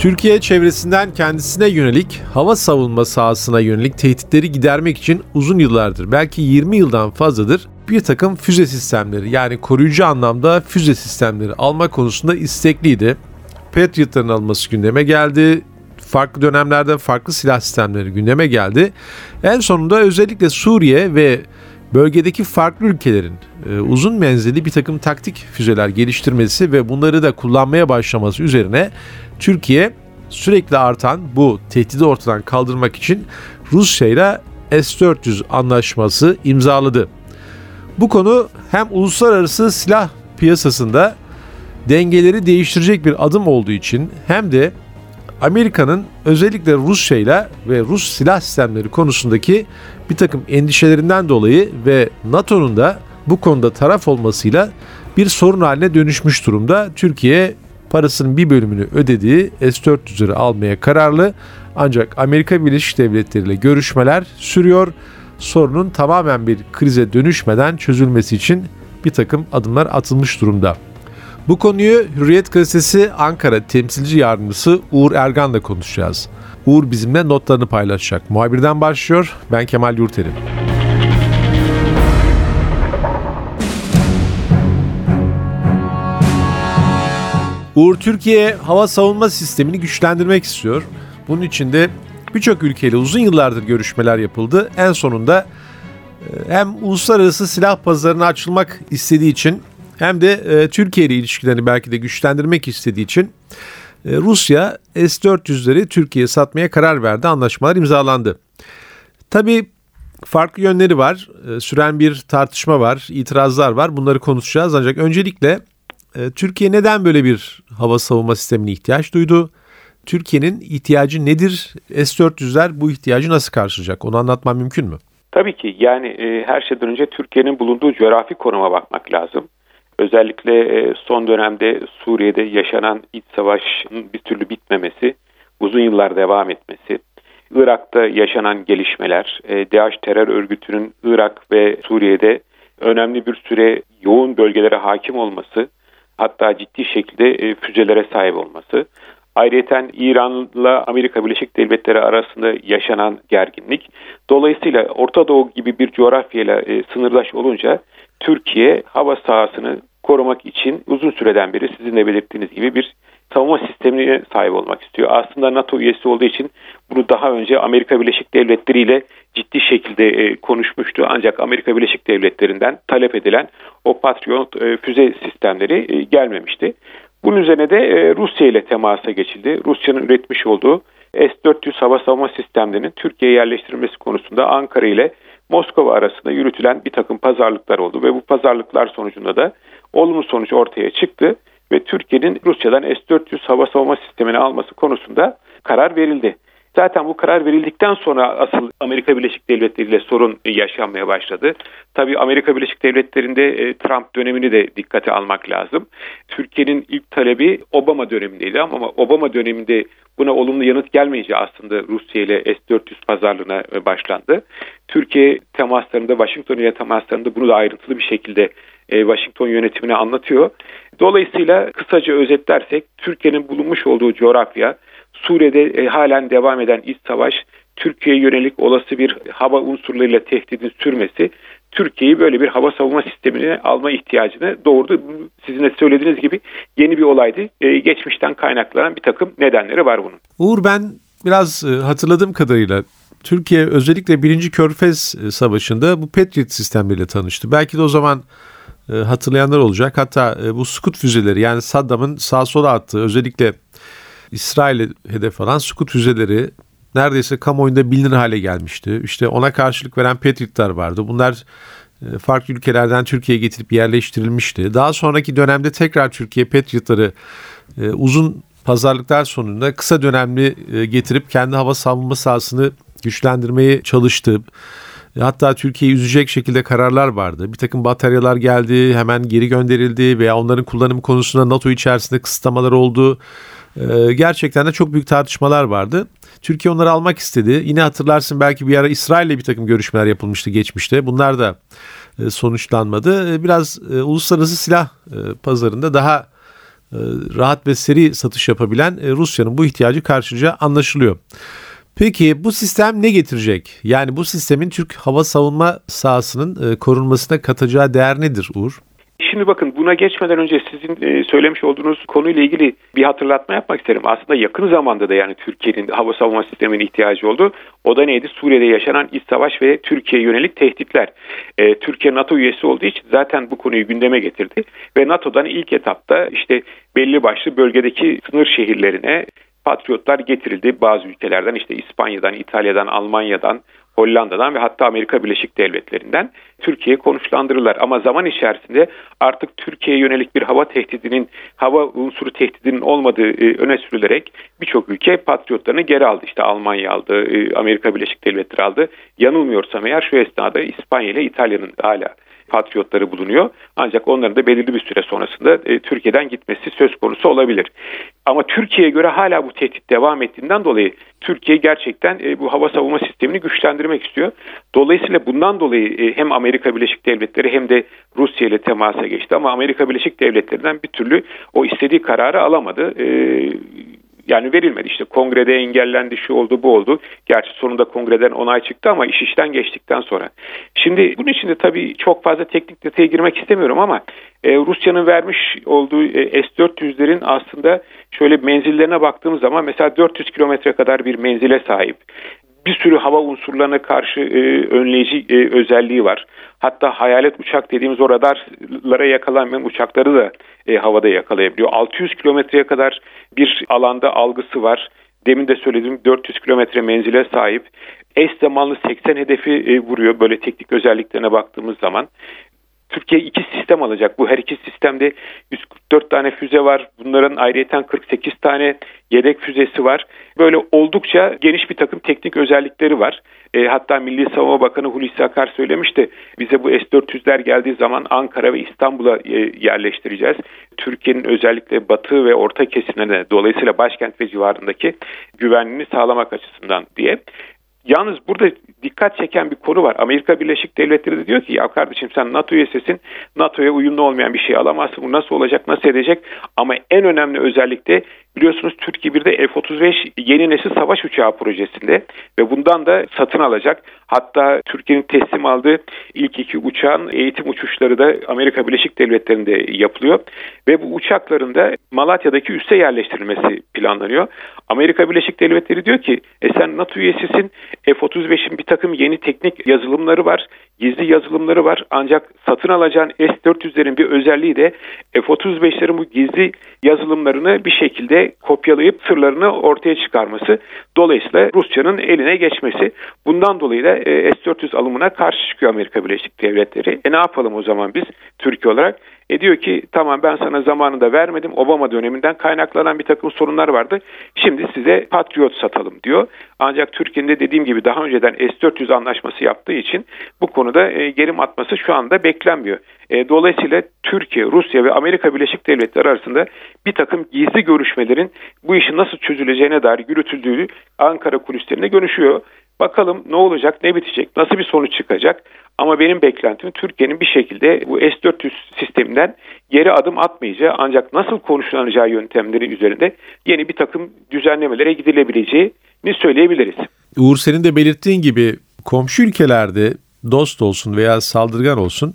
Türkiye çevresinden kendisine yönelik hava savunma sahasına yönelik tehditleri gidermek için uzun yıllardır belki 20 yıldan fazladır bir takım füze sistemleri yani koruyucu anlamda füze sistemleri alma konusunda istekliydi. Patriot'ların alması gündeme geldi. Farklı dönemlerde farklı silah sistemleri gündeme geldi. En sonunda özellikle Suriye ve bölgedeki farklı ülkelerin e, uzun menzilli bir takım taktik füzeler geliştirmesi ve bunları da kullanmaya başlaması üzerine Türkiye sürekli artan bu tehdidi ortadan kaldırmak için Rusya ile S-400 anlaşması imzaladı. Bu konu hem uluslararası silah piyasasında dengeleri değiştirecek bir adım olduğu için hem de Amerika'nın özellikle Rusya ile ve Rus silah sistemleri konusundaki bir takım endişelerinden dolayı ve NATO'nun da bu konuda taraf olmasıyla bir sorun haline dönüşmüş durumda. Türkiye parasının bir bölümünü ödediği S-400'leri almaya kararlı. Ancak Amerika Birleşik Devletleri ile görüşmeler sürüyor. Sorunun tamamen bir krize dönüşmeden çözülmesi için bir takım adımlar atılmış durumda. Bu konuyu Hürriyet Gazetesi Ankara temsilci yardımcısı Uğur Ergan'la konuşacağız. Uğur bizimle notlarını paylaşacak. Muhabirden başlıyor. Ben Kemal Yurterim. Uğur Türkiye hava savunma sistemini güçlendirmek istiyor. Bunun için de birçok ülkeyle uzun yıllardır görüşmeler yapıldı. En sonunda e, hem uluslararası silah pazarına açılmak istediği için hem de e, Türkiye ile ilişkilerini belki de güçlendirmek istediği için e, Rusya S-400'leri Türkiye'ye satmaya karar verdi. Anlaşmalar imzalandı. Tabii farklı yönleri var. Süren bir tartışma var, itirazlar var. Bunları konuşacağız. Ancak öncelikle Türkiye neden böyle bir hava savunma sistemine ihtiyaç duydu? Türkiye'nin ihtiyacı nedir? S-400'ler bu ihtiyacı nasıl karşılayacak? Onu anlatmam mümkün mü? Tabii ki. Yani e, her şeyden önce Türkiye'nin bulunduğu coğrafi konuma bakmak lazım. Özellikle e, son dönemde Suriye'de yaşanan iç savaşın bir türlü bitmemesi, uzun yıllar devam etmesi, Irak'ta yaşanan gelişmeler, e, DAEŞ terör örgütünün Irak ve Suriye'de önemli bir süre yoğun bölgelere hakim olması, hatta ciddi şekilde e, füzelere sahip olması, Ayrıca İran'la Amerika Birleşik Devletleri arasında yaşanan gerginlik. Dolayısıyla Orta Doğu gibi bir coğrafyayla e, sınırdaş olunca Türkiye hava sahasını korumak için uzun süreden beri sizin de belirttiğiniz gibi bir savunma sistemine sahip olmak istiyor. Aslında NATO üyesi olduğu için bunu daha önce Amerika Birleşik Devletleri ile ciddi şekilde e, konuşmuştu. Ancak Amerika Birleşik Devletleri'nden talep edilen o Patriot e, füze sistemleri e, gelmemişti. Bunun üzerine de Rusya ile temasa geçildi. Rusya'nın üretmiş olduğu S-400 hava savunma sistemlerinin Türkiye'ye yerleştirilmesi konusunda Ankara ile Moskova arasında yürütülen bir takım pazarlıklar oldu ve bu pazarlıklar sonucunda da olumlu sonuç ortaya çıktı ve Türkiye'nin Rusya'dan S-400 hava savunma sistemini alması konusunda karar verildi. Zaten bu karar verildikten sonra asıl Amerika Birleşik Devletleri ile sorun yaşanmaya başladı. Tabii Amerika Birleşik Devletleri'nde e, Trump dönemini de dikkate almak lazım. Türkiye'nin ilk talebi Obama dönemindeydi ama Obama döneminde buna olumlu yanıt gelmeyince aslında Rusya ile S-400 pazarlığına e, başlandı. Türkiye temaslarında, Washington ile temaslarında bunu da ayrıntılı bir şekilde e, Washington yönetimine anlatıyor. Dolayısıyla kısaca özetlersek Türkiye'nin bulunmuş olduğu coğrafya Suriye'de e, halen devam eden iç savaş, Türkiye'ye yönelik olası bir hava unsurlarıyla tehdidin sürmesi Türkiye'yi böyle bir hava savunma sistemine alma ihtiyacını doğurdu. Sizin de söylediğiniz gibi yeni bir olaydı. Ee, geçmişten kaynaklanan bir takım nedenleri var bunun. Uğur ben biraz e, hatırladığım kadarıyla Türkiye özellikle 1. Körfez e, Savaşı'nda bu Patriot sistemleriyle tanıştı. Belki de o zaman e, hatırlayanlar olacak. Hatta bu Sukut füzeleri yani Saddam'ın sağ sola attığı özellikle İsrail'e hedef alan Sukut füzeleri neredeyse kamuoyunda bilinir hale gelmişti. İşte ona karşılık veren Patriot'lar vardı. Bunlar e, farklı ülkelerden Türkiye'ye getirip yerleştirilmişti. Daha sonraki dönemde tekrar Türkiye Patriot'ları e, uzun pazarlıklar sonunda kısa dönemli e, getirip kendi hava savunma sahasını güçlendirmeye çalıştı. Hatta Türkiye'yi üzecek şekilde kararlar vardı. Bir takım bataryalar geldi, hemen geri gönderildi veya onların kullanımı konusunda NATO içerisinde kısıtlamalar oldu. Ee, gerçekten de çok büyük tartışmalar vardı. Türkiye onları almak istedi. Yine hatırlarsın belki bir ara İsrail'le bir takım görüşmeler yapılmıştı geçmişte. Bunlar da e, sonuçlanmadı. E, biraz e, uluslararası silah pazarında daha rahat ve seri satış yapabilen Rusya'nın bu ihtiyacı karşılayacağı anlaşılıyor. Peki bu sistem ne getirecek? Yani bu sistemin Türk hava savunma sahasının korunmasına katacağı değer nedir Uğur? Şimdi bakın buna geçmeden önce sizin e, söylemiş olduğunuz konuyla ilgili bir hatırlatma yapmak isterim. Aslında yakın zamanda da yani Türkiye'nin hava savunma sistemine ihtiyacı oldu. O da neydi? Suriye'de yaşanan iç savaş ve Türkiye'ye yönelik tehditler. E, Türkiye NATO üyesi olduğu için zaten bu konuyu gündeme getirdi. Ve NATO'dan ilk etapta işte belli başlı bölgedeki sınır şehirlerine patriotlar getirildi bazı ülkelerden işte İspanya'dan, İtalya'dan, Almanya'dan, Hollanda'dan ve hatta Amerika Birleşik Devletleri'nden Türkiye'ye konuşlandırırlar. Ama zaman içerisinde artık Türkiye'ye yönelik bir hava tehdidinin, hava unsuru tehdidinin olmadığı e, öne sürülerek birçok ülke patriotlarını geri aldı. İşte Almanya aldı, e, Amerika Birleşik Devletleri aldı. Yanılmıyorsam eğer şu esnada İspanya ile İtalya'nın hala patriotları bulunuyor. Ancak onların da belirli bir süre sonrasında e, Türkiye'den gitmesi söz konusu olabilir. Ama Türkiye'ye göre hala bu tehdit devam ettiğinden dolayı Türkiye gerçekten e, bu hava savunma sistemini güçlendirmek istiyor. Dolayısıyla bundan dolayı e, hem Amerika Birleşik Devletleri hem de Rusya ile temasa geçti ama Amerika Birleşik Devletleri'nden bir türlü o istediği kararı alamadı. E, yani verilmedi işte kongrede engellendi şu oldu bu oldu. Gerçi sonunda kongreden onay çıktı ama iş işten geçtikten sonra. Şimdi bunun için de tabii çok fazla teknik detaya girmek istemiyorum ama e, Rusya'nın vermiş olduğu e, S-400'lerin aslında şöyle menzillerine baktığımız zaman mesela 400 kilometre kadar bir menzile sahip bir sürü hava unsurlarına karşı e, önleyici e, özelliği var. Hatta hayalet uçak dediğimiz o radarlara yakalanmayan uçakları da e, havada yakalayabiliyor. 600 kilometreye kadar bir alanda algısı var. Demin de söylediğim 400 kilometre menzile sahip. Eş zamanlı 80 hedefi e, vuruyor böyle teknik özelliklerine baktığımız zaman. Türkiye iki sistem alacak. Bu her iki sistemde 144 tane füze var. Bunların ayrıyeten 48 tane yedek füzesi var. Böyle oldukça geniş bir takım teknik özellikleri var. E, hatta Milli Savunma Bakanı Hulusi Akar söylemişti. Bize bu S-400'ler geldiği zaman Ankara ve İstanbul'a e, yerleştireceğiz. Türkiye'nin özellikle batı ve orta kesimlerine dolayısıyla başkent ve civarındaki güvenliğini sağlamak açısından diye. Yalnız burada dikkat çeken bir konu var. Amerika Birleşik Devletleri de diyor ki ya kardeşim sen NATO üyesisin. NATO'ya uyumlu olmayan bir şey alamazsın. Bu nasıl olacak, nasıl edecek? Ama en önemli özellik de biliyorsunuz Türkiye bir de F-35 yeni nesil savaş uçağı projesinde ve bundan da satın alacak. Hatta Türkiye'nin teslim aldığı ilk iki uçağın eğitim uçuşları da Amerika Birleşik Devletleri'nde yapılıyor. Ve bu uçakların da Malatya'daki üsse yerleştirilmesi planlanıyor. Amerika Birleşik Devletleri diyor ki e sen NATO üyesisin F-35'in bir takım yeni teknik yazılımları var, gizli yazılımları var. Ancak satın alacağın S-400'lerin bir özelliği de F-35'lerin bu gizli yazılımlarını bir şekilde kopyalayıp sırlarını ortaya çıkarması. Dolayısıyla Rusya'nın eline geçmesi. Bundan dolayı da e, S-400 alımına karşı çıkıyor Amerika Birleşik Devletleri. E ne yapalım o zaman biz Türkiye olarak? E diyor ki tamam ben sana zamanında vermedim. Obama döneminden kaynaklanan bir takım sorunlar vardı. Şimdi size Patriot satalım diyor. Ancak Türkiye'nin de dediğim gibi daha önceden S-400 anlaşması yaptığı için bu konuda e, gerim atması şu anda beklenmiyor. E, dolayısıyla Türkiye, Rusya ve Amerika Birleşik Devletleri arasında bir takım gizli görüşmelerin bu işin nasıl çözüleceğine dair yürütüldüğü Ankara kulislerinde görüşüyor. Bakalım ne olacak, ne bitecek, nasıl bir sonuç çıkacak. Ama benim beklentim Türkiye'nin bir şekilde bu S-400 sisteminden geri adım atmayacağı ancak nasıl konuşlanacağı yöntemleri üzerinde yeni bir takım düzenlemelere gidilebileceğini söyleyebiliriz. Uğur senin de belirttiğin gibi komşu ülkelerde dost olsun veya saldırgan olsun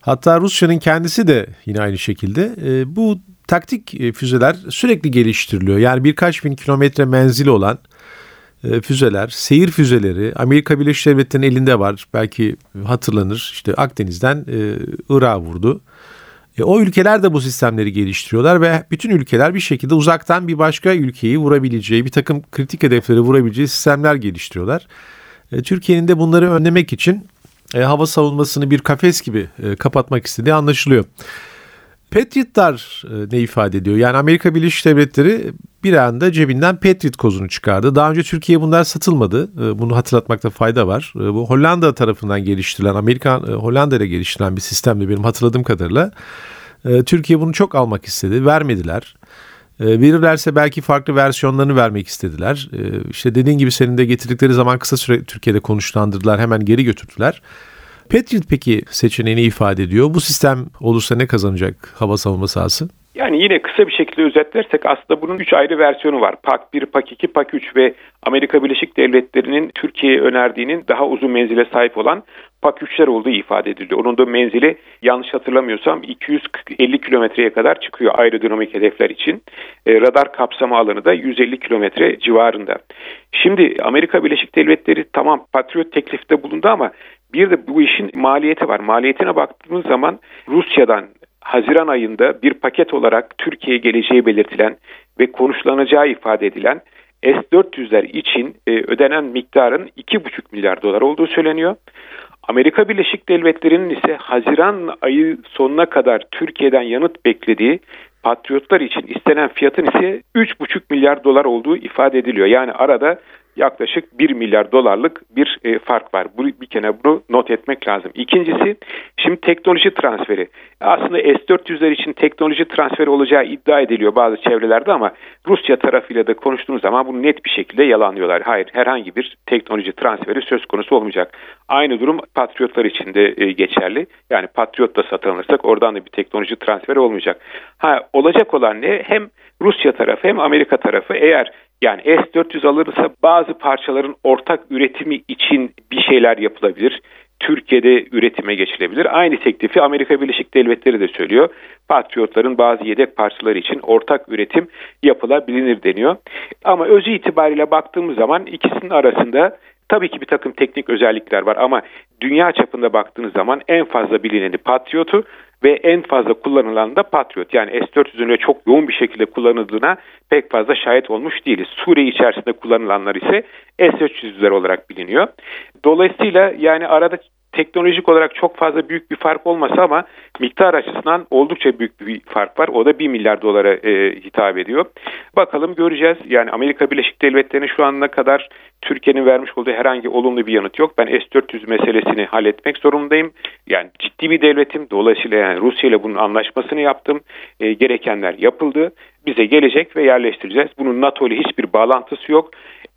hatta Rusya'nın kendisi de yine aynı şekilde e, bu taktik e, füzeler sürekli geliştiriliyor. Yani birkaç bin kilometre menzili olan füzeler, seyir füzeleri Amerika Birleşik Devletleri'nin elinde var. Belki hatırlanır işte Akdeniz'den e, Irak'a vurdu. E, o ülkeler de bu sistemleri geliştiriyorlar ve bütün ülkeler bir şekilde uzaktan bir başka ülkeyi vurabileceği, bir takım kritik hedefleri vurabileceği sistemler geliştiriyorlar. E, Türkiye'nin de bunları önlemek için e, hava savunmasını bir kafes gibi e, kapatmak istediği anlaşılıyor. Patriotlar e, ne ifade ediyor? Yani Amerika Birleşik Devletleri bir anda cebinden Patriot kozunu çıkardı. Daha önce Türkiye'ye bunlar satılmadı. Ee, bunu hatırlatmakta fayda var. Ee, bu Hollanda tarafından geliştirilen, Amerikan e, Hollanda ile geliştirilen bir sistemdi benim hatırladığım kadarıyla. Ee, Türkiye bunu çok almak istedi. Vermediler. Verirlerse belki farklı versiyonlarını vermek istediler. İşte dediğin gibi senin de getirdikleri zaman kısa süre Türkiye'de konuşlandırdılar. Hemen geri götürdüler. Patriot peki seçeneğini ifade ediyor. Bu sistem olursa ne kazanacak hava savunma sahası? Yani yine kısa bir şekilde özetlersek aslında bunun 3 ayrı versiyonu var. PAK 1, PAK 2, PAK 3 ve Amerika Birleşik Devletleri'nin Türkiye'ye önerdiğinin daha uzun menzile sahip olan PAK 3'ler olduğu ifade ediliyor. Onun da menzili yanlış hatırlamıyorsam 250 kilometreye kadar çıkıyor aerodinamik hedefler için. E, radar kapsama alanı da 150 kilometre civarında. Şimdi Amerika Birleşik Devletleri tamam Patriot teklifte bulundu ama bir de bu işin maliyeti var. Maliyetine baktığımız zaman Rusya'dan Haziran ayında bir paket olarak Türkiye'ye geleceği belirtilen ve konuşlanacağı ifade edilen S-400'ler için e, ödenen miktarın 2,5 milyar dolar olduğu söyleniyor. Amerika Birleşik Devletleri'nin ise Haziran ayı sonuna kadar Türkiye'den yanıt beklediği Patriotlar için istenen fiyatın ise 3,5 milyar dolar olduğu ifade ediliyor. Yani arada yaklaşık 1 milyar dolarlık bir e, fark var. Bu, bir kenara bunu not etmek lazım. İkincisi şimdi teknoloji transferi. Aslında S-400'ler için teknoloji transferi olacağı iddia ediliyor bazı çevrelerde ama Rusya tarafıyla da konuştuğumuz zaman bunu net bir şekilde yalanlıyorlar. Hayır herhangi bir teknoloji transferi söz konusu olmayacak. Aynı durum Patriotlar için de e, geçerli. Yani Patriot da satın alırsak oradan da bir teknoloji transferi olmayacak. Ha olacak olan ne? Hem Rusya tarafı hem Amerika tarafı eğer yani S-400 alırsa bazı parçaların ortak üretimi için bir şeyler yapılabilir. Türkiye'de üretime geçilebilir. Aynı teklifi Amerika Birleşik Devletleri de söylüyor. Patriotların bazı yedek parçaları için ortak üretim yapılabilir deniyor. Ama özü itibariyle baktığımız zaman ikisinin arasında tabii ki bir takım teknik özellikler var ama dünya çapında baktığınız zaman en fazla bilineni Patriot'u ve en fazla kullanılan da Patriot. Yani S-400'ün çok yoğun bir şekilde kullanıldığına pek fazla şahit olmuş değiliz. Suriye içerisinde kullanılanlar ise S-300'ler olarak biliniyor. Dolayısıyla yani arada teknolojik olarak çok fazla büyük bir fark olmasa ama miktar açısından oldukça büyük bir fark var. O da 1 milyar dolara e, hitap ediyor. Bakalım göreceğiz. Yani Amerika Birleşik Devletleri'nin şu ana kadar Türkiye'nin vermiş olduğu herhangi olumlu bir yanıt yok. Ben S-400 meselesini halletmek zorundayım. Yani ciddi bir devletim. Dolayısıyla yani Rusya ile bunun anlaşmasını yaptım. E, gerekenler yapıldı. Bize gelecek ve yerleştireceğiz. Bunun NATO ile hiçbir bağlantısı yok.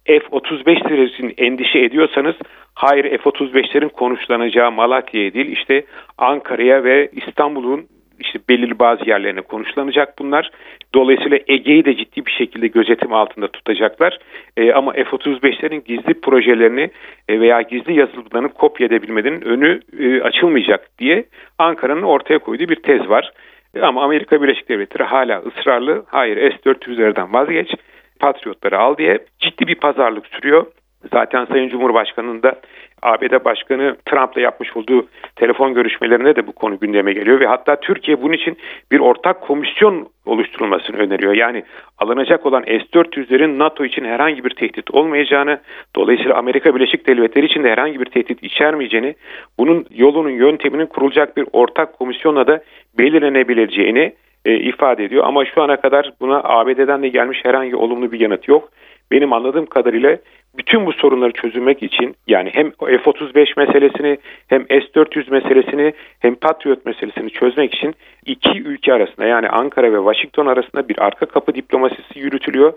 F-35 sürecini endişe ediyorsanız hayır F-35'lerin konuşlanacağı Malatya'ya değil işte Ankara'ya ve İstanbul'un işte belirli bazı yerlerine konuşlanacak bunlar. Dolayısıyla Ege'yi de ciddi bir şekilde gözetim altında tutacaklar. E, ama F-35'lerin gizli projelerini e, veya gizli yazılımlarını kopya edebilmenin önü e, açılmayacak diye Ankara'nın ortaya koyduğu bir tez var. E, ama Amerika Birleşik Devletleri hala ısrarlı. Hayır S-400'lerden vazgeç. Patriotları al diye ciddi bir pazarlık sürüyor. Zaten Sayın Cumhurbaşkanı'nın da ABD Başkanı Trump'la yapmış olduğu telefon görüşmelerinde de bu konu gündeme geliyor ve hatta Türkiye bunun için bir ortak komisyon oluşturulmasını öneriyor. Yani alınacak olan S-400'lerin NATO için herhangi bir tehdit olmayacağını, dolayısıyla Amerika Birleşik Devletleri için de herhangi bir tehdit içermeyeceğini, bunun yolunun yönteminin kurulacak bir ortak komisyonla da belirlenebileceğini e, ifade ediyor. Ama şu ana kadar buna ABD'den de gelmiş herhangi olumlu bir yanıt yok. Benim anladığım kadarıyla bütün bu sorunları çözülmek için yani hem F-35 meselesini hem S-400 meselesini hem Patriot meselesini çözmek için iki ülke arasında yani Ankara ve Washington arasında bir arka kapı diplomasisi yürütülüyor.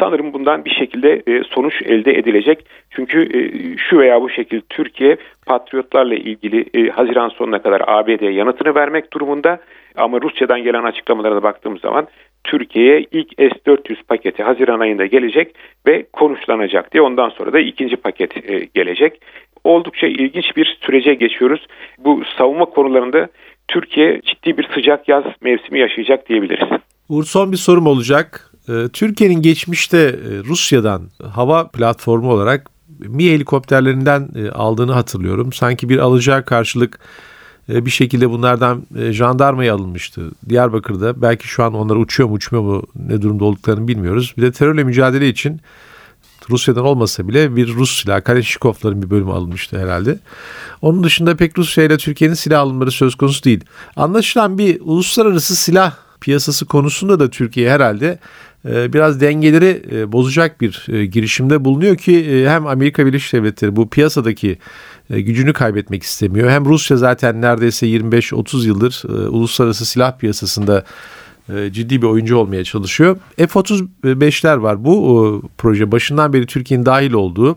Sanırım bundan bir şekilde e, sonuç elde edilecek. Çünkü e, şu veya bu şekilde Türkiye patriotlarla ilgili e, Haziran sonuna kadar ABD'ye yanıtını vermek durumunda. Ama Rusya'dan gelen açıklamalara da baktığımız zaman Türkiye'ye ilk S-400 paketi Haziran ayında gelecek ve konuşlanacak diye ondan sonra da ikinci paket e, gelecek. Oldukça ilginç bir sürece geçiyoruz. Bu savunma konularında Türkiye ciddi bir sıcak yaz mevsimi yaşayacak diyebiliriz. Uğur son bir sorum olacak. Ee, Türkiye'nin geçmişte e, Rusya'dan hava platformu olarak Mi helikopterlerinden e, aldığını hatırlıyorum. Sanki bir alacağı karşılık e, bir şekilde bunlardan jandarmaya alınmıştı. Diyarbakır'da belki şu an onlar uçuyor mu uçmuyor mu ne durumda olduklarını bilmiyoruz. Bir de terörle mücadele için Rusya'dan olmasa bile bir Rus silah Kalashnikovların bir bölümü alınmıştı herhalde. Onun dışında pek Rusya ile Türkiye'nin silah alımları söz konusu değil. Anlaşılan bir uluslararası silah piyasası konusunda da Türkiye herhalde e, biraz dengeleri e, bozacak bir e, girişimde bulunuyor ki hem Amerika Birleşik Devletleri bu piyasadaki gücünü kaybetmek istemiyor. Hem Rusya zaten neredeyse 25-30 yıldır uluslararası silah piyasasında ciddi bir oyuncu olmaya çalışıyor. F-35'ler var bu proje başından beri Türkiye'nin dahil olduğu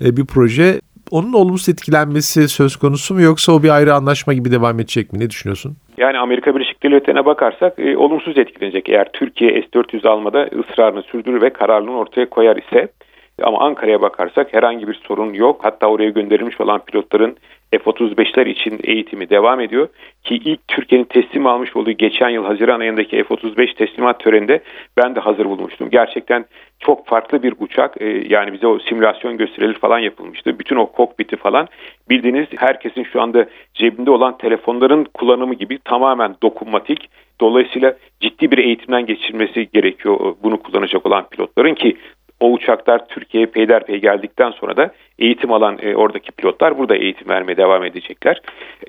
bir proje. Onun olumsuz etkilenmesi söz konusu mu yoksa o bir ayrı anlaşma gibi devam edecek mi? Ne düşünüyorsun? Yani Amerika Birleşik Devletleri'ne bakarsak e, olumsuz etkilenecek. Eğer Türkiye S-400 almada ısrarını sürdürür ve kararlılığını ortaya koyar ise ama Ankara'ya bakarsak herhangi bir sorun yok. Hatta oraya gönderilmiş olan pilotların F-35'ler için eğitimi devam ediyor. Ki ilk Türkiye'nin teslim almış olduğu geçen yıl Haziran ayındaki F-35 teslimat töreninde ben de hazır bulmuştum. Gerçekten çok farklı bir uçak. Ee, yani bize o simülasyon gösterileri falan yapılmıştı. Bütün o kokpiti falan bildiğiniz herkesin şu anda cebinde olan telefonların kullanımı gibi tamamen dokunmatik. Dolayısıyla ciddi bir eğitimden geçirmesi gerekiyor bunu kullanacak olan pilotların ki o uçaklar Türkiye'ye peyderpey geldikten sonra da eğitim alan e, oradaki pilotlar burada eğitim vermeye devam edecekler.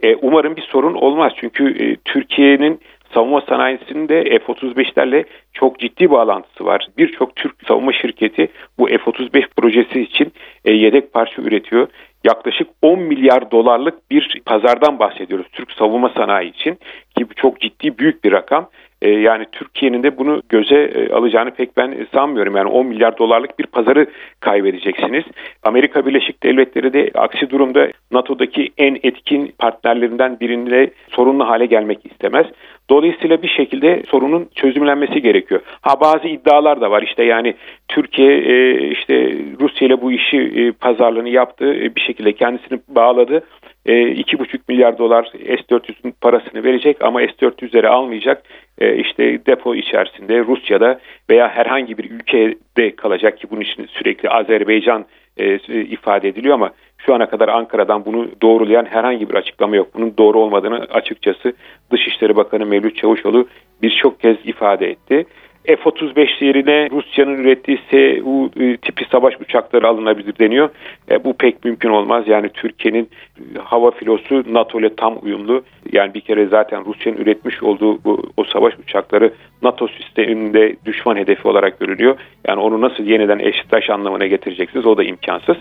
E, umarım bir sorun olmaz çünkü e, Türkiye'nin savunma sanayisinin de F-35'lerle çok ciddi bağlantısı var. Birçok Türk savunma şirketi bu F-35 projesi için e, yedek parça üretiyor. Yaklaşık 10 milyar dolarlık bir pazardan bahsediyoruz Türk savunma sanayi için ki bu çok ciddi büyük bir rakam. E, yani Türkiye'nin de bunu göze e, alacağını pek ben sanmıyorum. Yani 10 milyar dolarlık bir pazarı kaybedeceksiniz. Amerika Birleşik Devletleri de aksi durumda NATO'daki en etkin partnerlerinden birine sorunlu hale gelmek istemez. Dolayısıyla bir şekilde sorunun çözümlenmesi gerekiyor. Ha bazı iddialar da var işte yani Türkiye e, işte Rusya ile bu işi pazarlığını yaptı bir şekilde kendisini bağladı. E, iki buçuk milyar dolar S-400'ün parasını verecek ama S-400'leri almayacak. E, işte depo içerisinde Rusya'da veya herhangi bir ülkede kalacak ki bunun için sürekli Azerbaycan e, ifade ediliyor ama şu ana kadar Ankara'dan bunu doğrulayan herhangi bir açıklama yok. Bunun doğru olmadığını açıkçası Dışişleri Bakanı Mevlüt Çavuşoğlu birçok kez ifade etti. F-35 yerine Rusya'nın ürettiği Su e, tipi savaş uçakları alınabilir deniyor. E, bu pek mümkün olmaz. Yani Türkiye'nin e, hava filosu NATO ile tam uyumlu. Yani bir kere zaten Rusya'nın üretmiş olduğu bu, o savaş uçakları NATO sisteminde düşman hedefi olarak görülüyor. Yani onu nasıl yeniden eşitaş anlamına getireceksiniz o da imkansız.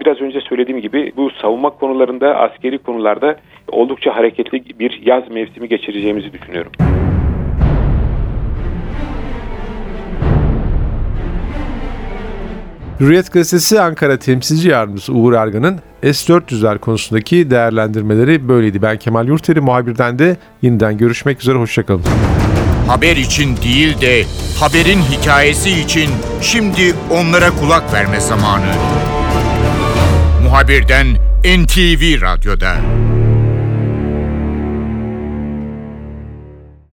Biraz önce söylediğim gibi bu savunma konularında, askeri konularda oldukça hareketli bir yaz mevsimi geçireceğimizi düşünüyorum. Hürriyet Gazetesi Ankara Temsilci Yardımcısı Uğur Ergan'ın S-400'ler konusundaki değerlendirmeleri böyleydi. Ben Kemal Yurteri muhabirden de yeniden görüşmek üzere. Hoşçakalın. Haber için değil de haberin hikayesi için şimdi onlara kulak verme zamanı. Muhabirden NTV Radyo'da.